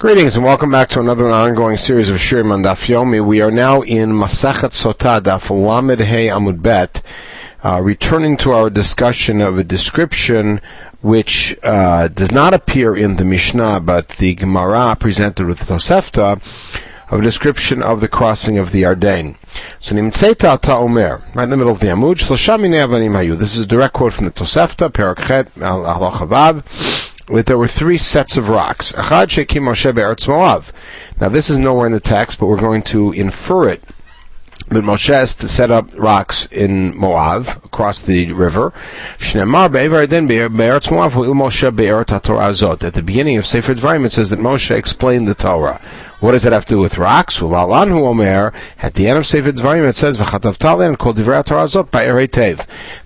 Greetings and welcome back to another ongoing series of Shirim on. We are now in Masachet Sotah, Daf Lamed Hey Amud Bet, uh, returning to our discussion of a description which uh, does not appear in the Mishnah, but the Gemara presented with Tosefta, of a description of the crossing of the Ardain. So Nimtzeta Ta Omer, right in the middle of the Amud. This is a direct quote from the Tosefta, Perak Chet, Al-Halachav, there were three sets of rocks. Now this is nowhere in the text, but we're going to infer it that Moshe has to set up rocks in Moav across the river. At the beginning of Sefer Dvarim, it says that Moshe explained the Torah. What does it have to do with rocks? Omer. At the end of Sefer Dvarim, it says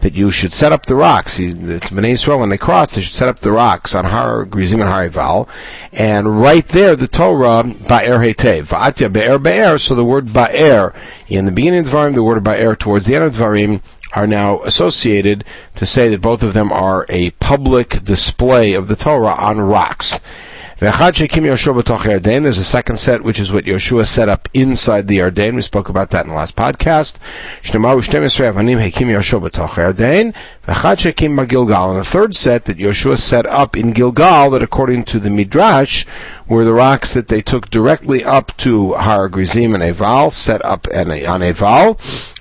that you should set up the rocks. The Bnei Israel, when they cross, they should set up the rocks on Har Grizim and Har Eval, and right there the Torah Ba'er Hetev. Va'atya Be'er Be'er. So the word Ba'er in the beginning of Dvarim, the word Ba'er towards the end of Dvarim are now associated to say that both of them are a public display of the Torah on rocks. There's a second set, which is what Yoshua set up inside the Ardain. We spoke about that in the last podcast. And the third set that Yoshua set up in Gilgal, that according to the Midrash, were the rocks that they took directly up to Har Grizim and Eval, set up on Eval,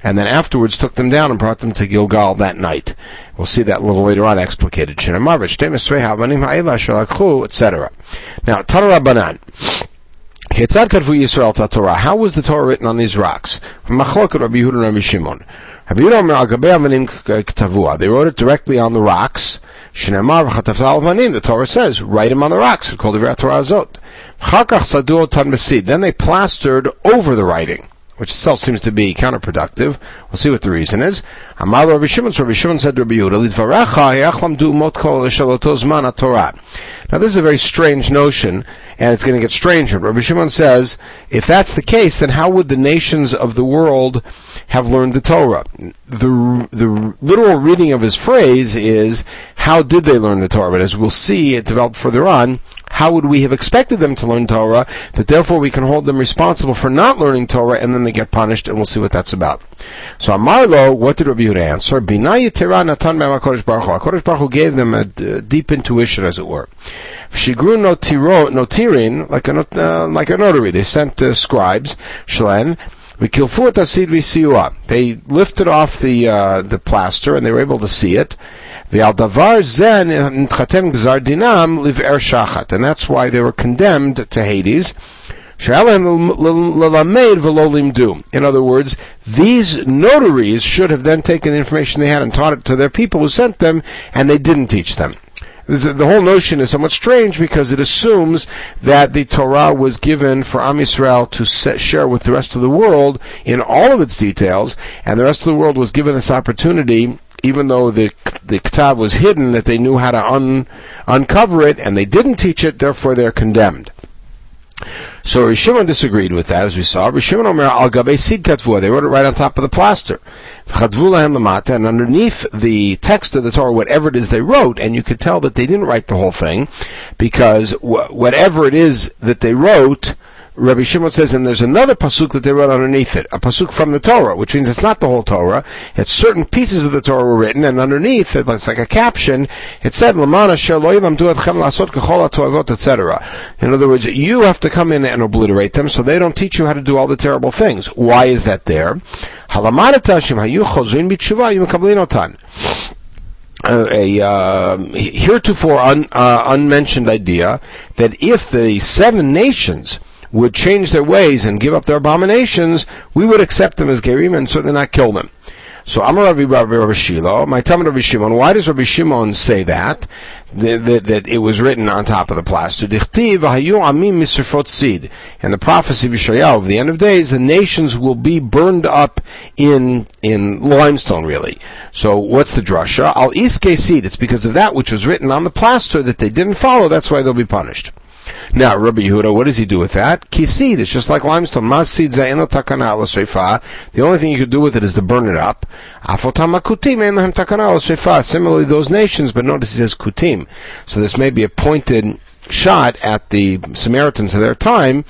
and then afterwards took them down and brought them to Gilgal that night. We'll see that a little later on explicated. etc. Now, Tanur Banan. How was the Torah written on these rocks? They wrote it directly on the rocks. The Torah says, write them on the rocks. It's called the Torah Azot. Then they plastered over the writing which itself seems to be counterproductive. We'll see what the reason is. Rabbi Shimon, Rabbi Shimon said to Rabbi Yehuda, Now this is a very strange notion, and it's going to get stranger. Rabbi Shimon says, if that's the case, then how would the nations of the world have learned the Torah? The, the literal reading of his phrase is, how did they learn the Torah? But as we'll see, it developed further on, how would we have expected them to learn Torah, that therefore we can hold them responsible for not learning Torah, and then they get punished, and we'll see what that's about. So Amarlo, what did Rabbi Yehuda answer? Binaya Tera Natan Baruch Hu. Baruch Hu gave them a deep intuition, as it were. Shigru notirin, like a, no uh, like a notary. They sent uh, scribes, shlen, they lifted off the uh, the plaster and they were able to see it. And that's why they were condemned to Hades. In other words, these notaries should have then taken the information they had and taught it to their people who sent them, and they didn't teach them. the whole notion is somewhat strange because it assumes that the Torah was given for Am Yisrael to set, share with the rest of the world in all of its details, and the rest of the world was given this opportunity even though the the kitab was hidden, that they knew how to un, uncover it, and they didn't teach it. Therefore, they're condemned. So Rishimon disagreed with that, as we saw. Rishimon Omer al gabe sid katvua. They wrote it right on top of the plaster. And underneath the text of the Torah, whatever it is they wrote, and you could tell that they didn't write the whole thing, because whatever it is that they wrote Rabbi Shimon says, and there's another pasuk that they wrote underneath it, a pasuk from the Torah, which means it's not the whole Torah. It's certain pieces of the Torah were written, and underneath it, it's like a caption. It said, "Lamana lasot etc." In other words, you have to come in and obliterate them, so they don't teach you how to do all the terrible things. Why is that there? a uh, heretofore un, uh, unmentioned idea that if the seven nations would change their ways and give up their abominations, we would accept them as Gerim and certainly not kill them. So Amar Rabbi Rabbi Rabbi Shilo, my Talmud Rabbi Shimon. Why does Rabbi Shimon say that? That, that? that, it was written on top of the plaster. And the prophecy of Yeshayahu of the end of days, the nations will be burned up in in limestone. Really. So what's the drasha? Al iske seed. It's because of that which was written on the plaster that they didn't follow. That's why they'll be punished. Now, Rabbi Yehuda, what does he do with that? Kisid, it's just like limestone. Masid The only thing you could do with it is to burn it up. Similarly, those nations, but notice he says kutim. So this may be a pointed shot at the Samaritans of their time,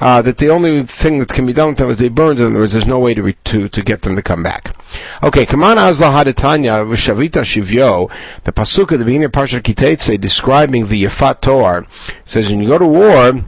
uh, that the only thing that can be done with them is they burned them. In other words, there's no way to, re- to, to get them to come back. Okay, Kaman Azla Haditanya Vishavita Shivyo, the Pasuk at the beginning of Parsha Kitetse describing the Yefat To'ar, says when you go to war,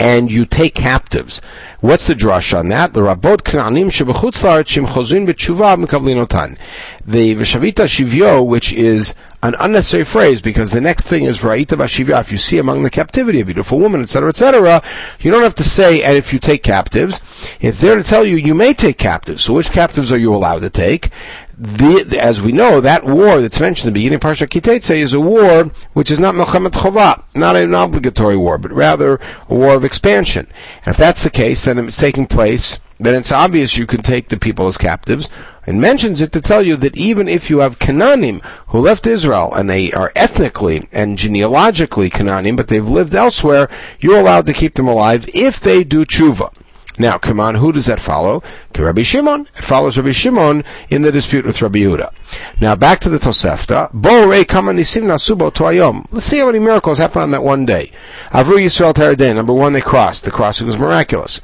and you take captives. What's the drush on that? The Rabot Knanim Shebechutz Shim Chozin B'Tshuva Mekablinotan. The Vishavita Shivyo, which is an unnecessary phrase because the next thing is Ra'ita Bashivya. If you see among the captivity a beautiful woman, etc., etc., you don't have to say, and if you take captives, it's there to tell you you may take captives. So which captives are you allowed to take? The, as we know, that war that's mentioned in the beginning of Parsha Kitetse is a war which is not Melchamet Chova, not an obligatory war, but rather a war of expansion. And if that's the case, then it's taking place, then it's obvious you can take the people as captives, and mentions it to tell you that even if you have Canaanim who left Israel and they are ethnically and genealogically Canaanim, but they've lived elsewhere, you're allowed to keep them alive if they do tshuva. Now, come on, who does that follow? Rabbi Shimon. It follows Rabbi Shimon in the dispute with Rabbi Yehuda. Now, back to the Tosefta. Bo rei toayom. Let's see how many miracles happened on that one day. Avru Yisrael Teraday. Number one, they crossed. The crossing was miraculous.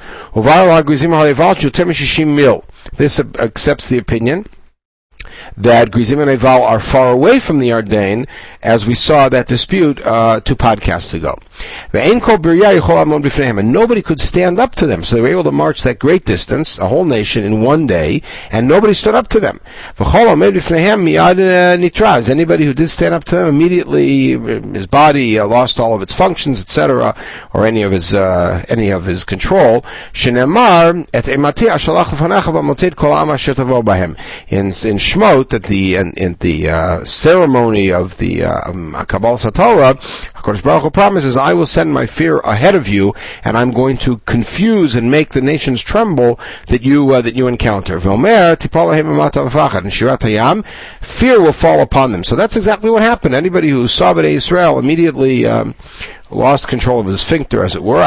This accepts the opinion that Grizim and Eval are far away from the Ardain, as we saw that dispute uh, two podcasts ago. And nobody could stand up to them, so they were able to march that great distance, a whole nation, in one day, and nobody stood up to them. Anybody who did stand up to them, immediately his body uh, lost all of its functions, etc., or any of his uh, any of his control. In in Shemot, at the in, in the uh, ceremony of the uh, um, Kabbalah Satorah, Hakadosh Baruch Hu promises, "I will send my fear ahead of you, and I'm going to confuse and make the nations tremble that you uh, that you encounter." Fear will fall upon them. So that's exactly what happened. Anybody who saw Bnei Israel immediately. Um, lost control of his sphincter, as it were.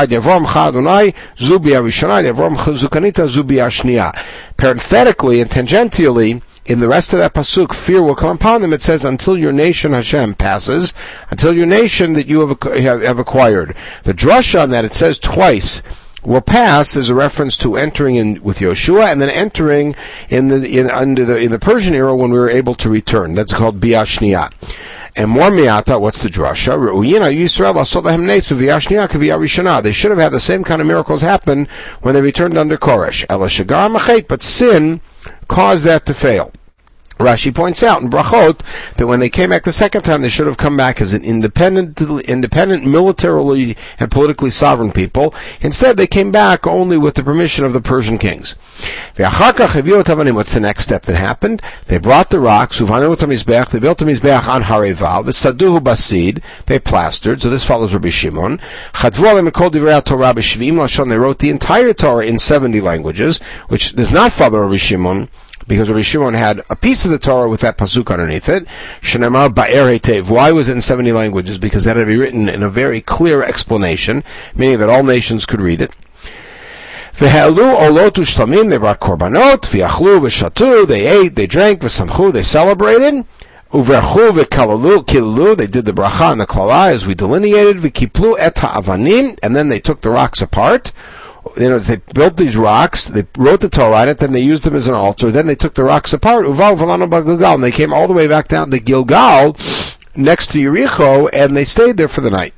Parenthetically and tangentially, in the rest of that pasuk, fear will come upon them. It says, until your nation Hashem passes, until your nation that you have, have acquired. The drush on that, it says twice, will pass is a reference to entering in with Yoshua and then entering in the in under the in the Persian era when we were able to return. That's called biashniya. And more miata, what's the drasha? Yisrael saw the hemnes v'yashniyat v'yarishana. They should have had the same kind of miracles happen when they returned under Koresh. But sin caused that to fail. Rashi points out in Brachot that when they came back the second time, they should have come back as an independent, independent, militarily and politically sovereign people. Instead, they came back only with the permission of the Persian kings. What's the next step that happened? They brought the rocks, they built the Mizbeach on Hareval, the Saduhu Basid, they plastered, so this follows Rabbi Shimon. They wrote the entire Torah in 70 languages, which does not follow Rabbi Shimon, because Rabbi Shimon had a piece of the Torah with that pasuk underneath it. Shenemar ba'er hetev. Why was it in 70 languages? Because that had to be written in a very clear explanation, meaning that all nations could read it. V'ha'elu olot u'shlamim, they brought korbanot, v'yachlu v'shatu, they ate, they drank, v'samchu, they celebrated, uverchu v'kalalu, kilalu, they did the bracha and the klala as we delineated, v'kiplu et ha'avanim, and then they took the rocks apart, you know, they built these rocks, they wrote the Torah on it, then they used them as an altar, then they took the rocks apart, and they came all the way back down to Gilgal, next to Yericho, and they stayed there for the night.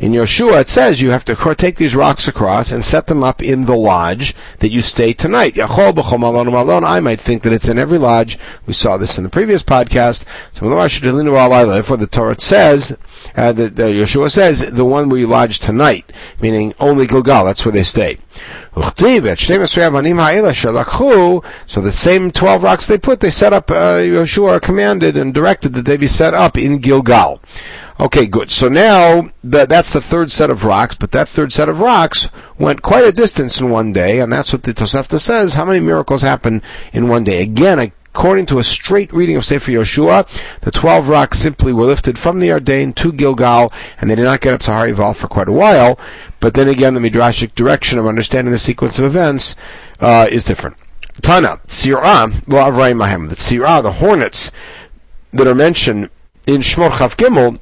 In Yeshua, it says you have to take these rocks across and set them up in the lodge that you stay tonight. I might think that it's in every lodge. We saw this in the previous podcast. So therefore the Torah says, uh, the Yeshua says, the one where you lodge tonight, meaning only Gilgal, that's where they stay. So the same 12 rocks they put, they set up, uh, commanded and directed that they be set up in Gilgal. Okay, good. So now that's the third set of rocks, but that third set of rocks went quite a distance in one day, and that's what the Tosefta says. How many miracles happen in one day? Again, according to a straight reading of Sefer Yoshua, the twelve rocks simply were lifted from the Ardain to Gilgal, and they did not get up to Harival for quite a while. But then again, the midrashic direction of understanding the sequence of events uh, is different. Tana, Sirah, Mahem, the Sirah, the hornets, that are mentioned in Shmor Chav Gimel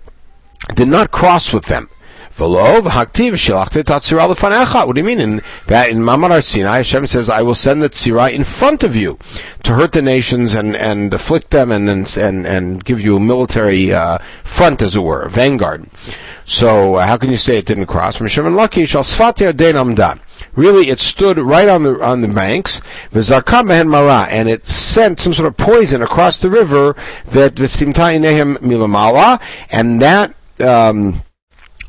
did not cross with them. What do you mean? In that in Mamar Sinai, Hashem says, "I will send the tzira in front of you to hurt the nations and, and afflict them and and and give you a military uh, front, as it were, a vanguard." So uh, how can you say it didn't cross? Really, it stood right on the on the banks, and it sent some sort of poison across the river that and that. Um,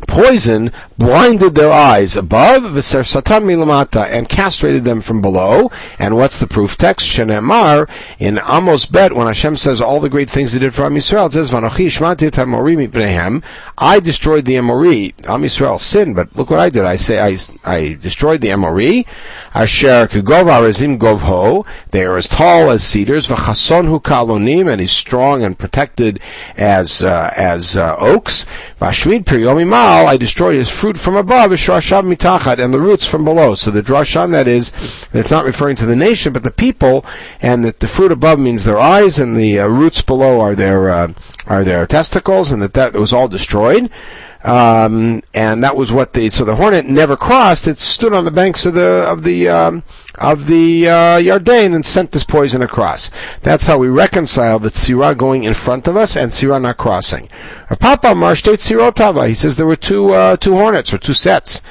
poison blinded their eyes above and castrated them from below. And what's the proof text? Shenemar in Amos Bet when Hashem says all the great things He did for Am Yisrael. It says Vanochi shmati et I destroyed the Amori. Am Yisrael sinned, but look what I did. I say I I destroyed the Amori. Asher kegov arazim govho. They are as tall as cedars. V'chasonhu kalonim and he's strong and protected as uh, as uh, oaks. Vashmid priyomimah I destroyed his fruit from above, mitachat, and the roots from below. So the drash on that is it's not referring to the nation, but the people, and that the fruit above means their eyes, and the uh, roots below are their uh, are their testicles, and that that was all destroyed. Um, and that was what the so the hornet never crossed. It stood on the banks of the of the um, of the uh, Yarden and sent this poison across. That's how we reconcile the tzira going in front of us and tzira not crossing. Papa Mar states tzirotava. He says there were two uh, two hornets or two sets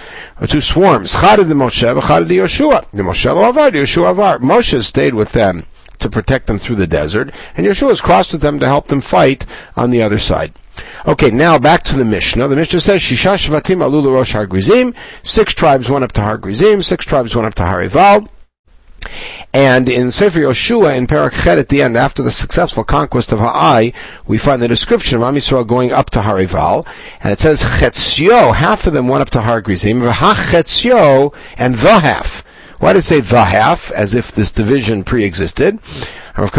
or two swarms. Chad the Moshe, Chad the Yeshua. The Moshe avar, the Yeshua avar. Moshe stayed with them to protect them through the desert, and Yeshua has crossed with them to help them fight on the other side. Okay, now back to the Mishnah. The Mishnah says, Shisha Shvatim Alulu Rosh Har Grizim. Six tribes went up to Har Grizim. Six tribes went up to Har Eval. And in Sefer Yoshua, in Parak Chet at the end, after the successful conquest of Ha'ai, we find the description of Am Yisrael going up to Harival, and it says Chetzio, half of them went up to Har Grizim, Chetzio, and the half. Why does it say the half, as if this division pre-existed? Remember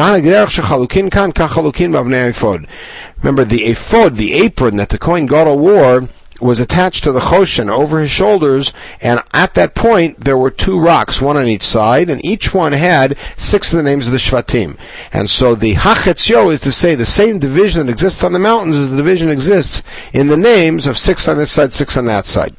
the ephod, the apron that the Kohen Gadol wore, was attached to the Choshen over his shoulders, and at that point there were two rocks, one on each side, and each one had six of the names of the Shvatim. And so the Hachetzio is to say the same division that exists on the mountains as the division exists in the names of six on this side, six on that side.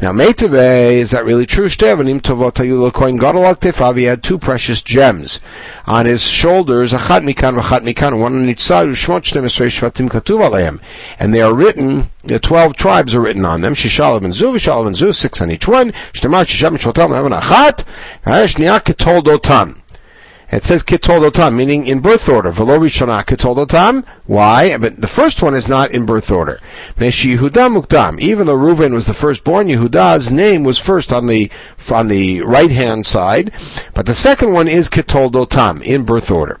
Now, Meitave, is that really true? Shtevanim Tovot Kohen Gadol Tefav, he had two precious gems on his shoulders, Achat Mikan, Vachat Mikan, one on each side, Shvatim Katuv. And they are written, the twelve tribes are written on them. Shishal ben Zu, Vishal ben Zu, six on each one. Shtemar Shisham Shvatam Levan Achat, Shniya Ketol Dotam. It says Kitol Dotam, meaning in birth order. Velo Rishonah Kitol Dotam. Why? But the first one is not in birth order. Meshi Yehuda Mukdam. Even though Reuven was the firstborn, Yehuda's name was first on the on the right hand side, but the second one is Kitol Dotam in birth order.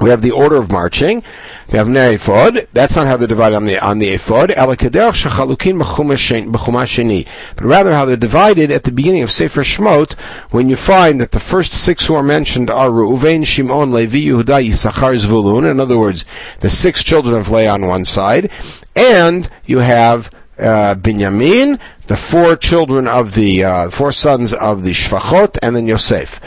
we have the order of marching. We have ner ephod. That's not how they're divided on the on the ephod. But rather how they're divided at the beginning of Sefer Shmot, when you find that the first six who are mentioned are Reuven, Shimon, Levi, Yehuda, Yisachar, Zvulun. In other words, the six children of Leah on one side, and you have uh, Binyamin, the four children of the uh, four sons of the Shvachot, and then Yosef.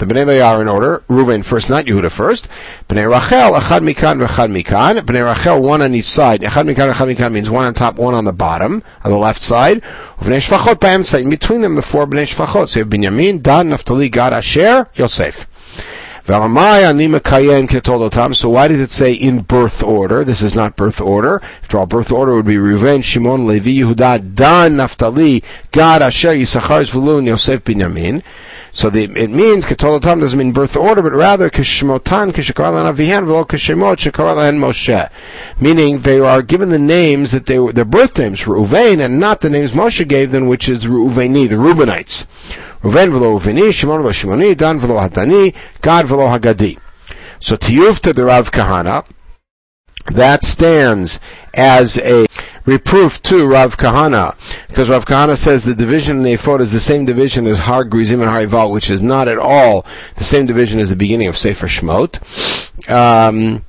The Bnei Leah are in order. Reuven first, not Yehuda first. Bnei Rachel, Echad Mikan, Echad Mikan. Bnei Rachel, one on each side. Echad Mikan, Echad Mikan means one on top, one on the bottom, on the left side. Bnei Shvachot, Ba'emsa. In between them, the four Bnei Shvachot. So you have Binyamin, Dan, Naphtali, Gad, Asher, Yosef. So why does it say in birth order? This is not birth order. After all, birth order would be Reuven, Shimon, Levi, Yehuda, Dan, Naphtali, Gad, Asher, Yisachar, Zvulun, Yosef, Binyamin. So the, it means Ketolotam doesn't mean birth order, but rather Kishmotan Kishakaran Avihan Velo Kishemot Shakaralan Moshe. Meaning they are given the names that they were their birth names Reuven and not the names Moshe gave them, which is Reuveni, the Reubenites. Reuven velo Reuveni, Shimon velo Shimoni, Dan velo Hadani, Gad velo Hagadi. So Tiyuv to the Rav Kahana, that stands as a reproof to Rav Kahana, because Rav Kahana says the division in the ephod is the same division as Har Grizim and Har Ival, which is not at all the same division as the beginning of Sefer Shemot. Um,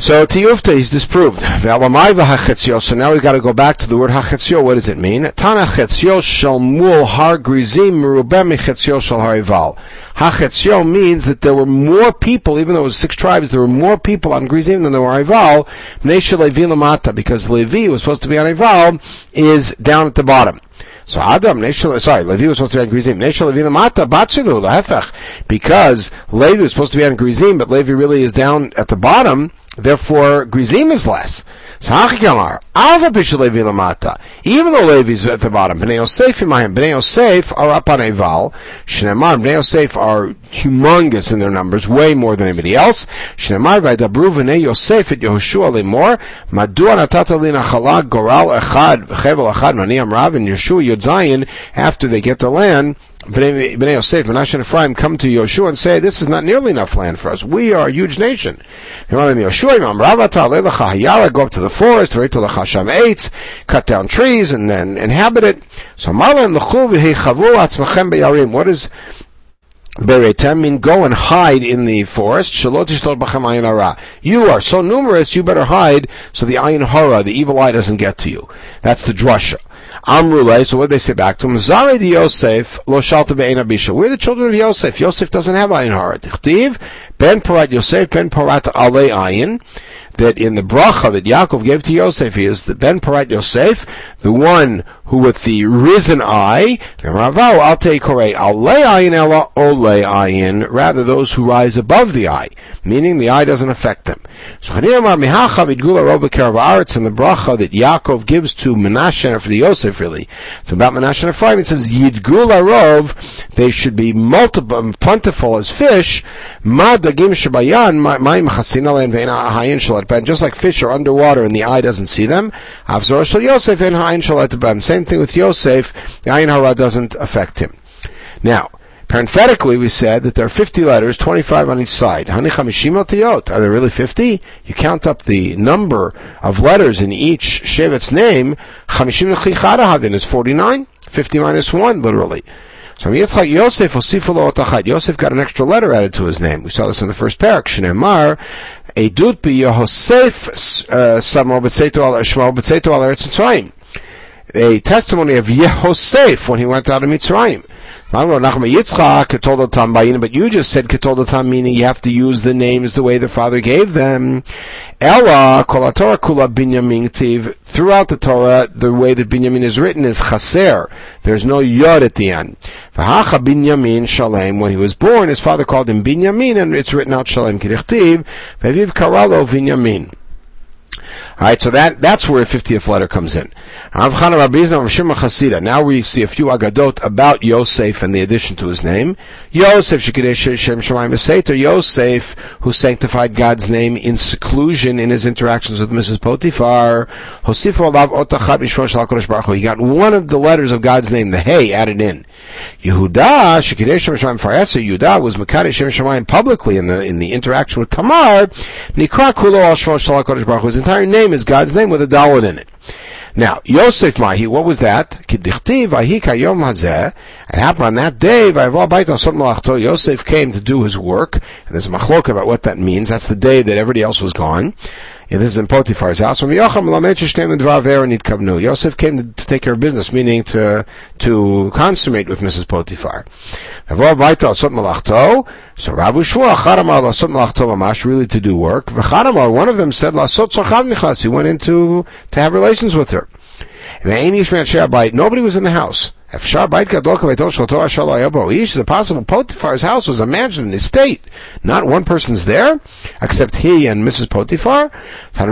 so Tiyufta is disproved. So now we've got to go back to the word hachetzio. What does it mean? Tana chetzio shel mul har grizim merubem chetzio shel harival. Hachetzio means that there were more people, even though it was six tribes, there were more people on grizim than there were harival. Nesha Levi lamata, because Levi was supposed to be on harival, is down at the bottom. So Adam, Neshel, sorry, Levi was supposed to be on Grizim. Neshel Levi Lamata, Batzilu, Lahefech. Because Levi was supposed to be on Grizim, but Levi really is down at the bottom, Therefore, Grizim is less. So Hachikamar, Alva Bishalevi Lamata. Even though Levi's at the bottom, Bnei Yosef Imayim, Bnei Yosef are up on Eval. Shnemar, Bnei Yosef are humongous in their numbers, way more than anybody else. Shnemar, Vaidabru Bnei Yosef et Yehoshua Lemor, Madua Natata Lina Chalak Goral Echad, Chevel Echad, Maniam Rav, and Yeshua Yod after they get the land, Bnei Yosef, Menashe and Ephraim come to Yoshua and say, this is not nearly enough land for us. We are a huge nation. Go up to the forest, cut down trees and then inhabit it. So What is Beretem mean go and hide in the forest. You are so numerous, you better hide so the ayin hara, the evil eye, doesn't get to you. That's the drasha. Amrulay, so what they say back to him? Zare di Yosef, lo shalta be'en abisha. We're the children of Yosef. Yosef doesn't have ayin hara. Ben parat Yosef, ben parat ale ayin that in the bracha that Yaakov gave to Yosef he is the Ben Parat Yosef, the one who with the risen eye, rather those who rise above the eye, meaning the eye doesn't affect them. So in the bracha that Yaakov gives to Menashe for the Yosef really, it's about Menashe and Ephraim, it says Yidgul Arov, they should be multiple, plentiful as fish, just like fish are underwater and the eye doesn't see them, same thing with Yosef, the Ayin Hara doesn't affect him. Now, parenthetically we said that there are 50 letters, 25 on each side. Are there really 50? You count up the number of letters in each Shevet's name, is 49. 50 minus 1, literally. So Yitzchak Yosef Yosef got an extra letter added to his name. We saw this in the first parak. Shneimar Edut bi Yosef uh, Samo B'Tzeito al Shmo B'Tzeito al Eretz. A testimony of Yehosef when he went out of Mitzrayim. But you just said Ketoldotam meaning you have to use the names the way the father gave them. Ella kol Torah kula binyamin tiv. Throughout the Torah, the way that binyamin is written is chaser. There's no yod at the end. V'hacha binyamin shalem. When he was born, his father called him binyamin, and it's written out shalem kirichtiv. Ve'viv karalo binyamin. Alright, so that, that's where a 50th letter comes in. Now we see a few agadot about Yosef and the addition to his name. Yosef, Yosef, who sanctified God's name in seclusion in his interactions with Mrs. Potiphar. He got one of the letters of God's name, the Hey, added in. Yehuda, Yehuda was Mekadesh Shem publicly in the, in the interaction with Tamar. His entire name name is God's name with a dalet in it. Now, Yosef Mahi, what was that? It happened on that day. Yosef came to do his work. And there's a machlok about what that means. That's the day that everybody else was gone. And this is in Potiphar's house. Yosef came to, take care of business, meaning to to consummate with Mrs. Potiphar. So Rabu Shua Charamar Lasot Malachto Mamash, really to do work. V'Charamar, one of them said Lasot Tzorchav Nichlas. He went into to have relations with her. Nobody was in the house. Is it possible Potiphar's house was a mansion, an estate? Not one person's there, except he and Mrs. Potiphar. It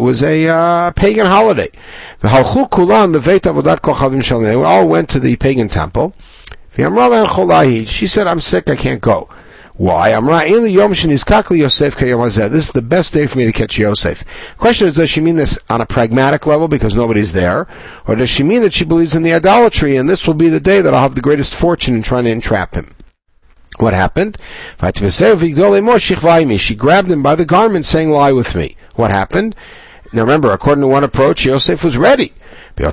was a uh, pagan holiday. They all went to the pagan temple. She said, I'm sick, I can't go. Why? Amra in the Yom Shinizkakli Yosef Kayomazeh. This is the best day for me to catch Yosef. Question is, does she mean this on a pragmatic level because nobody's there? Or does she mean that she believes in the idolatry and this will be the day that I'll have the greatest fortune in trying to entrap him? What happened? She grabbed him by the garment saying, lie with me. What happened? Now remember, according to one approach, Yosef was ready. Very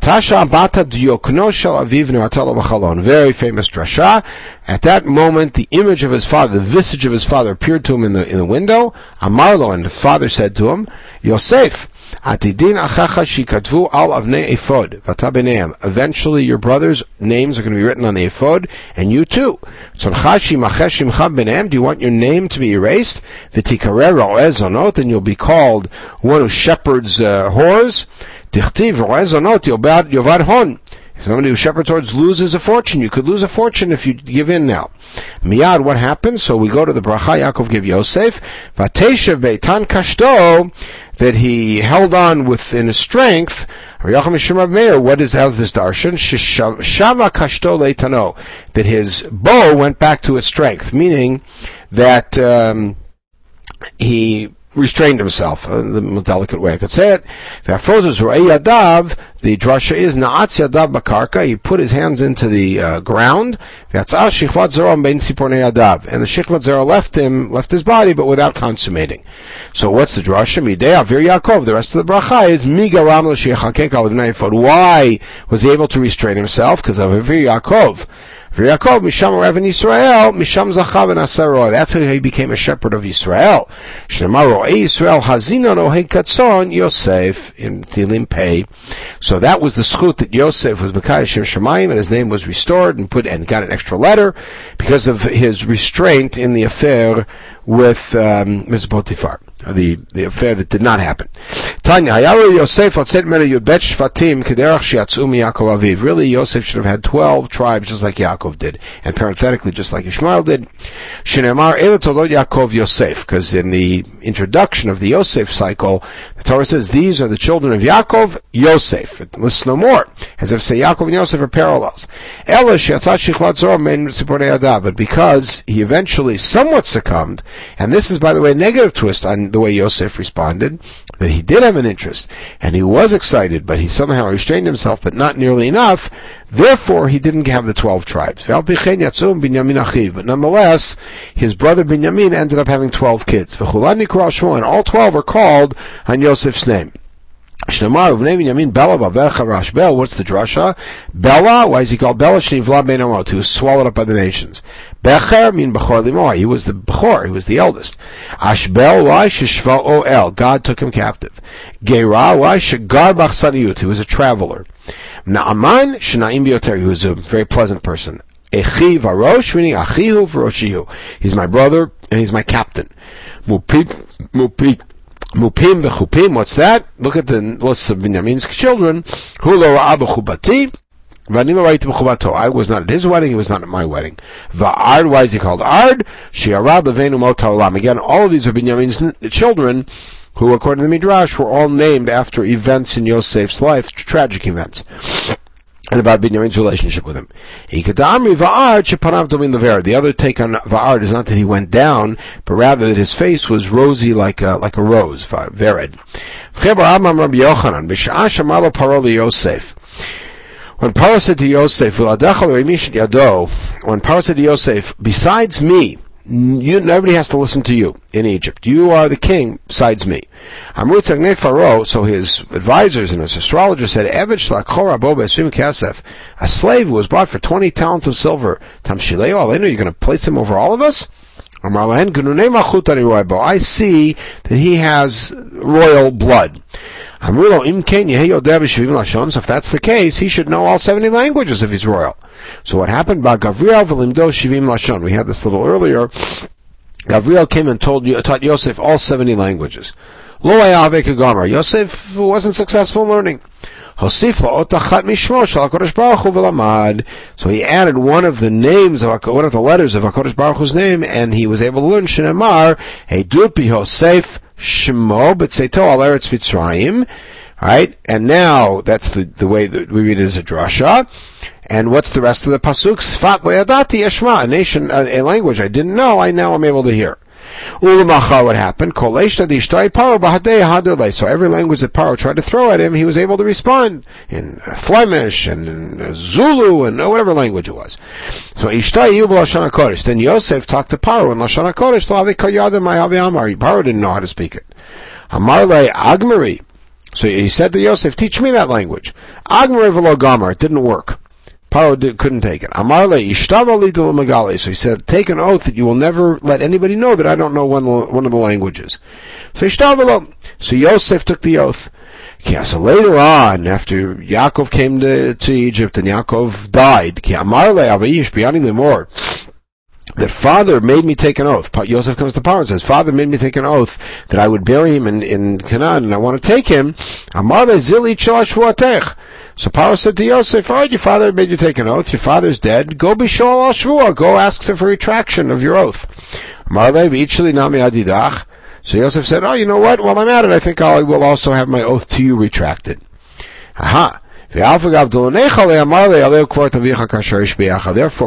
famous drasha. At that moment, the image of his father, the visage of his father, appeared to him in the in the window. Amarlo, and the father said to him, Yosef, Eventually, your brothers' names are going to be written on the ephod, and you too. Do you want your name to be erased? V'tikarer and you'll be called one who shepherds uh, whores. Dichtiv yovad yovad hon. Somebody who shepherds hordes loses a fortune. You could lose a fortune if you give in now. Miyad, what happens? So we go to the bracha Yaakov give Yosef. Vateshev beitan kashto that he held on within his strength. What is how's this darshan? Shava kashto leitano that his bow went back to its strength, meaning that um, he restrained himself, uh, the most delicate way I could say it. Yadav, The drasha is na'atz yadav bakarka. He put his hands into the uh, ground. And the shikvat zera left him, left his body, but without consummating. So what's the drasha? Midei avir Yaakov. The rest of the bracha is migaram Why was he able to restrain himself? Because of avir Yaakov. Yaakov Misham Revan Yisrael Misham Zachav and Asaroy. That's how he became a shepherd of Israel. Shnamaro Yisrael Hazina Nohe Katzon Yosef in Tilim Pei. So that was the schut that Yosef was Mekayashim Shemayim and his name was restored and put and got an extra letter because of his restraint in the affair with um, Ms. Potiphar Uh, the, the affair that did not happen. Tanya, Yosef. Really, Yosef should have had 12 tribes just like Yaakov did, and parenthetically just like Ishmael did. Shinemar Yaakov Yosef, because in the introduction of the Yosef cycle, the Torah says these are the children of Yaakov, Yosef. It lists no more, as if say Yaakov and Yosef are parallels. But because he eventually somewhat succumbed, and this is by the way a negative twist on the way Yosef responded, that he did have an interest, and he was excited, but he somehow restrained himself, but not nearly enough. Therefore, he didn't have the twelve tribes. But nonetheless, his brother Binyamin ended up having twelve kids. And all twelve are called on Yosef's name. What's the drasha? Bela. Why is he called Bela? He was swallowed up by the nations. Becher mean Bechor Limor. He was the Bechor. He was the eldest. Ashbel. Why Shishva O El. God took him captive. Gera. Why Shagar Bachsaniyut. He was a traveler. Naaman Shnaim Bioter. He was a very pleasant person. Echi Varosh, meaning Achihu Varoshihu. He's my brother and he's my captain. Mupik, Mupik, Mupim v'chupim, what's that? Look at the list of Binyamin's children. Hulo ra'ah b'chubati. I was not at his wedding, he was not at my wedding. Va'ard, why is he called Ard? Shi'arad levenu mot Again, all of these are Binyamin's children, who according to the Midrash were all named after events in Yosef's life, tragic events and about Binyamin's relationship with him. The other take on Va'ard is not that he went down, but rather that his face was rosy like a, like a rose, Vered. When Paro said to Yosef, when Paro said to Yosef, besides me, you, nobody has to listen to you in Egypt. You are the king besides me. Amrut Pharaoh, so his advisors and his astrologers said, a slave who was bought for 20 talents of silver. Tamshileo, you're going to place him over all of us? I see that he has royal blood. So if that's the case, he should know all 70 languages if he's royal. So what happened? Gavriel v'limdo shivim lashon. We had this a little earlier. Gavriel came and told taught Yosef all 70 languages. Yosef wasn't successful in learning. So he added one of the names of one of the letters of Hakadosh Baruch Hu's name, and he was able to learn Shinemar Heidut Yosef Shemo B'Tzeito Al Eretz Mitzrayim. Right, and now that's the the way that we read it as a drasha. And what's the rest of the pasuk? Sfat le'adati yeshma, a nation, a, a language I didn't know, I now am able to hear. What happened? So every language that Paro tried to throw at him, he was able to respond in Flemish and in Zulu and whatever language it was. So Ishtai. Then Yosef talked to Paro in Lashon HaKodesh. Paro didn't know how to speak it. Hamarle Agmari. So he said to Yosef, teach me that language. Agmar v'lo. It didn't work. Paro did, couldn't take it. Amarle magali. So he said, take an oath that you will never let anybody know that I don't know one, one of the languages. So ishtav So Yosef took the oath. So later on, after Yaakov came to, to Egypt and Yaakov died, that father made me take an oath. Yosef comes to Paro and says, father made me take an oath that I would bury him in, in Canaan and I want to take him. So Paro said to Yosef, all right, your father made you take an oath. Your father's dead. Go be al shvua. Go ask him for retraction of your oath. So Yosef said, oh, you know what? While I'm at it, I think I will also have my oath to you retracted. Aha. Therefore,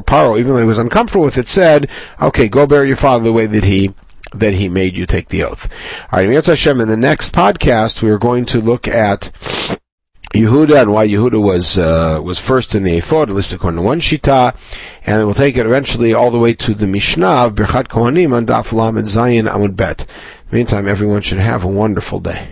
Paro, even though he was uncomfortable with it, said, okay, go bury your father the way that he that he made you take the oath. All right, Hashem, in the next podcast, we are going to look at Yehuda and why Yehuda was uh, was first in the ephod, at least according to one shita, and we'll take it eventually all the way to the Mishnah of Birchat Kohanim on Daf Lamed Zayin Amud Bet. Meantime, everyone should have a wonderful day.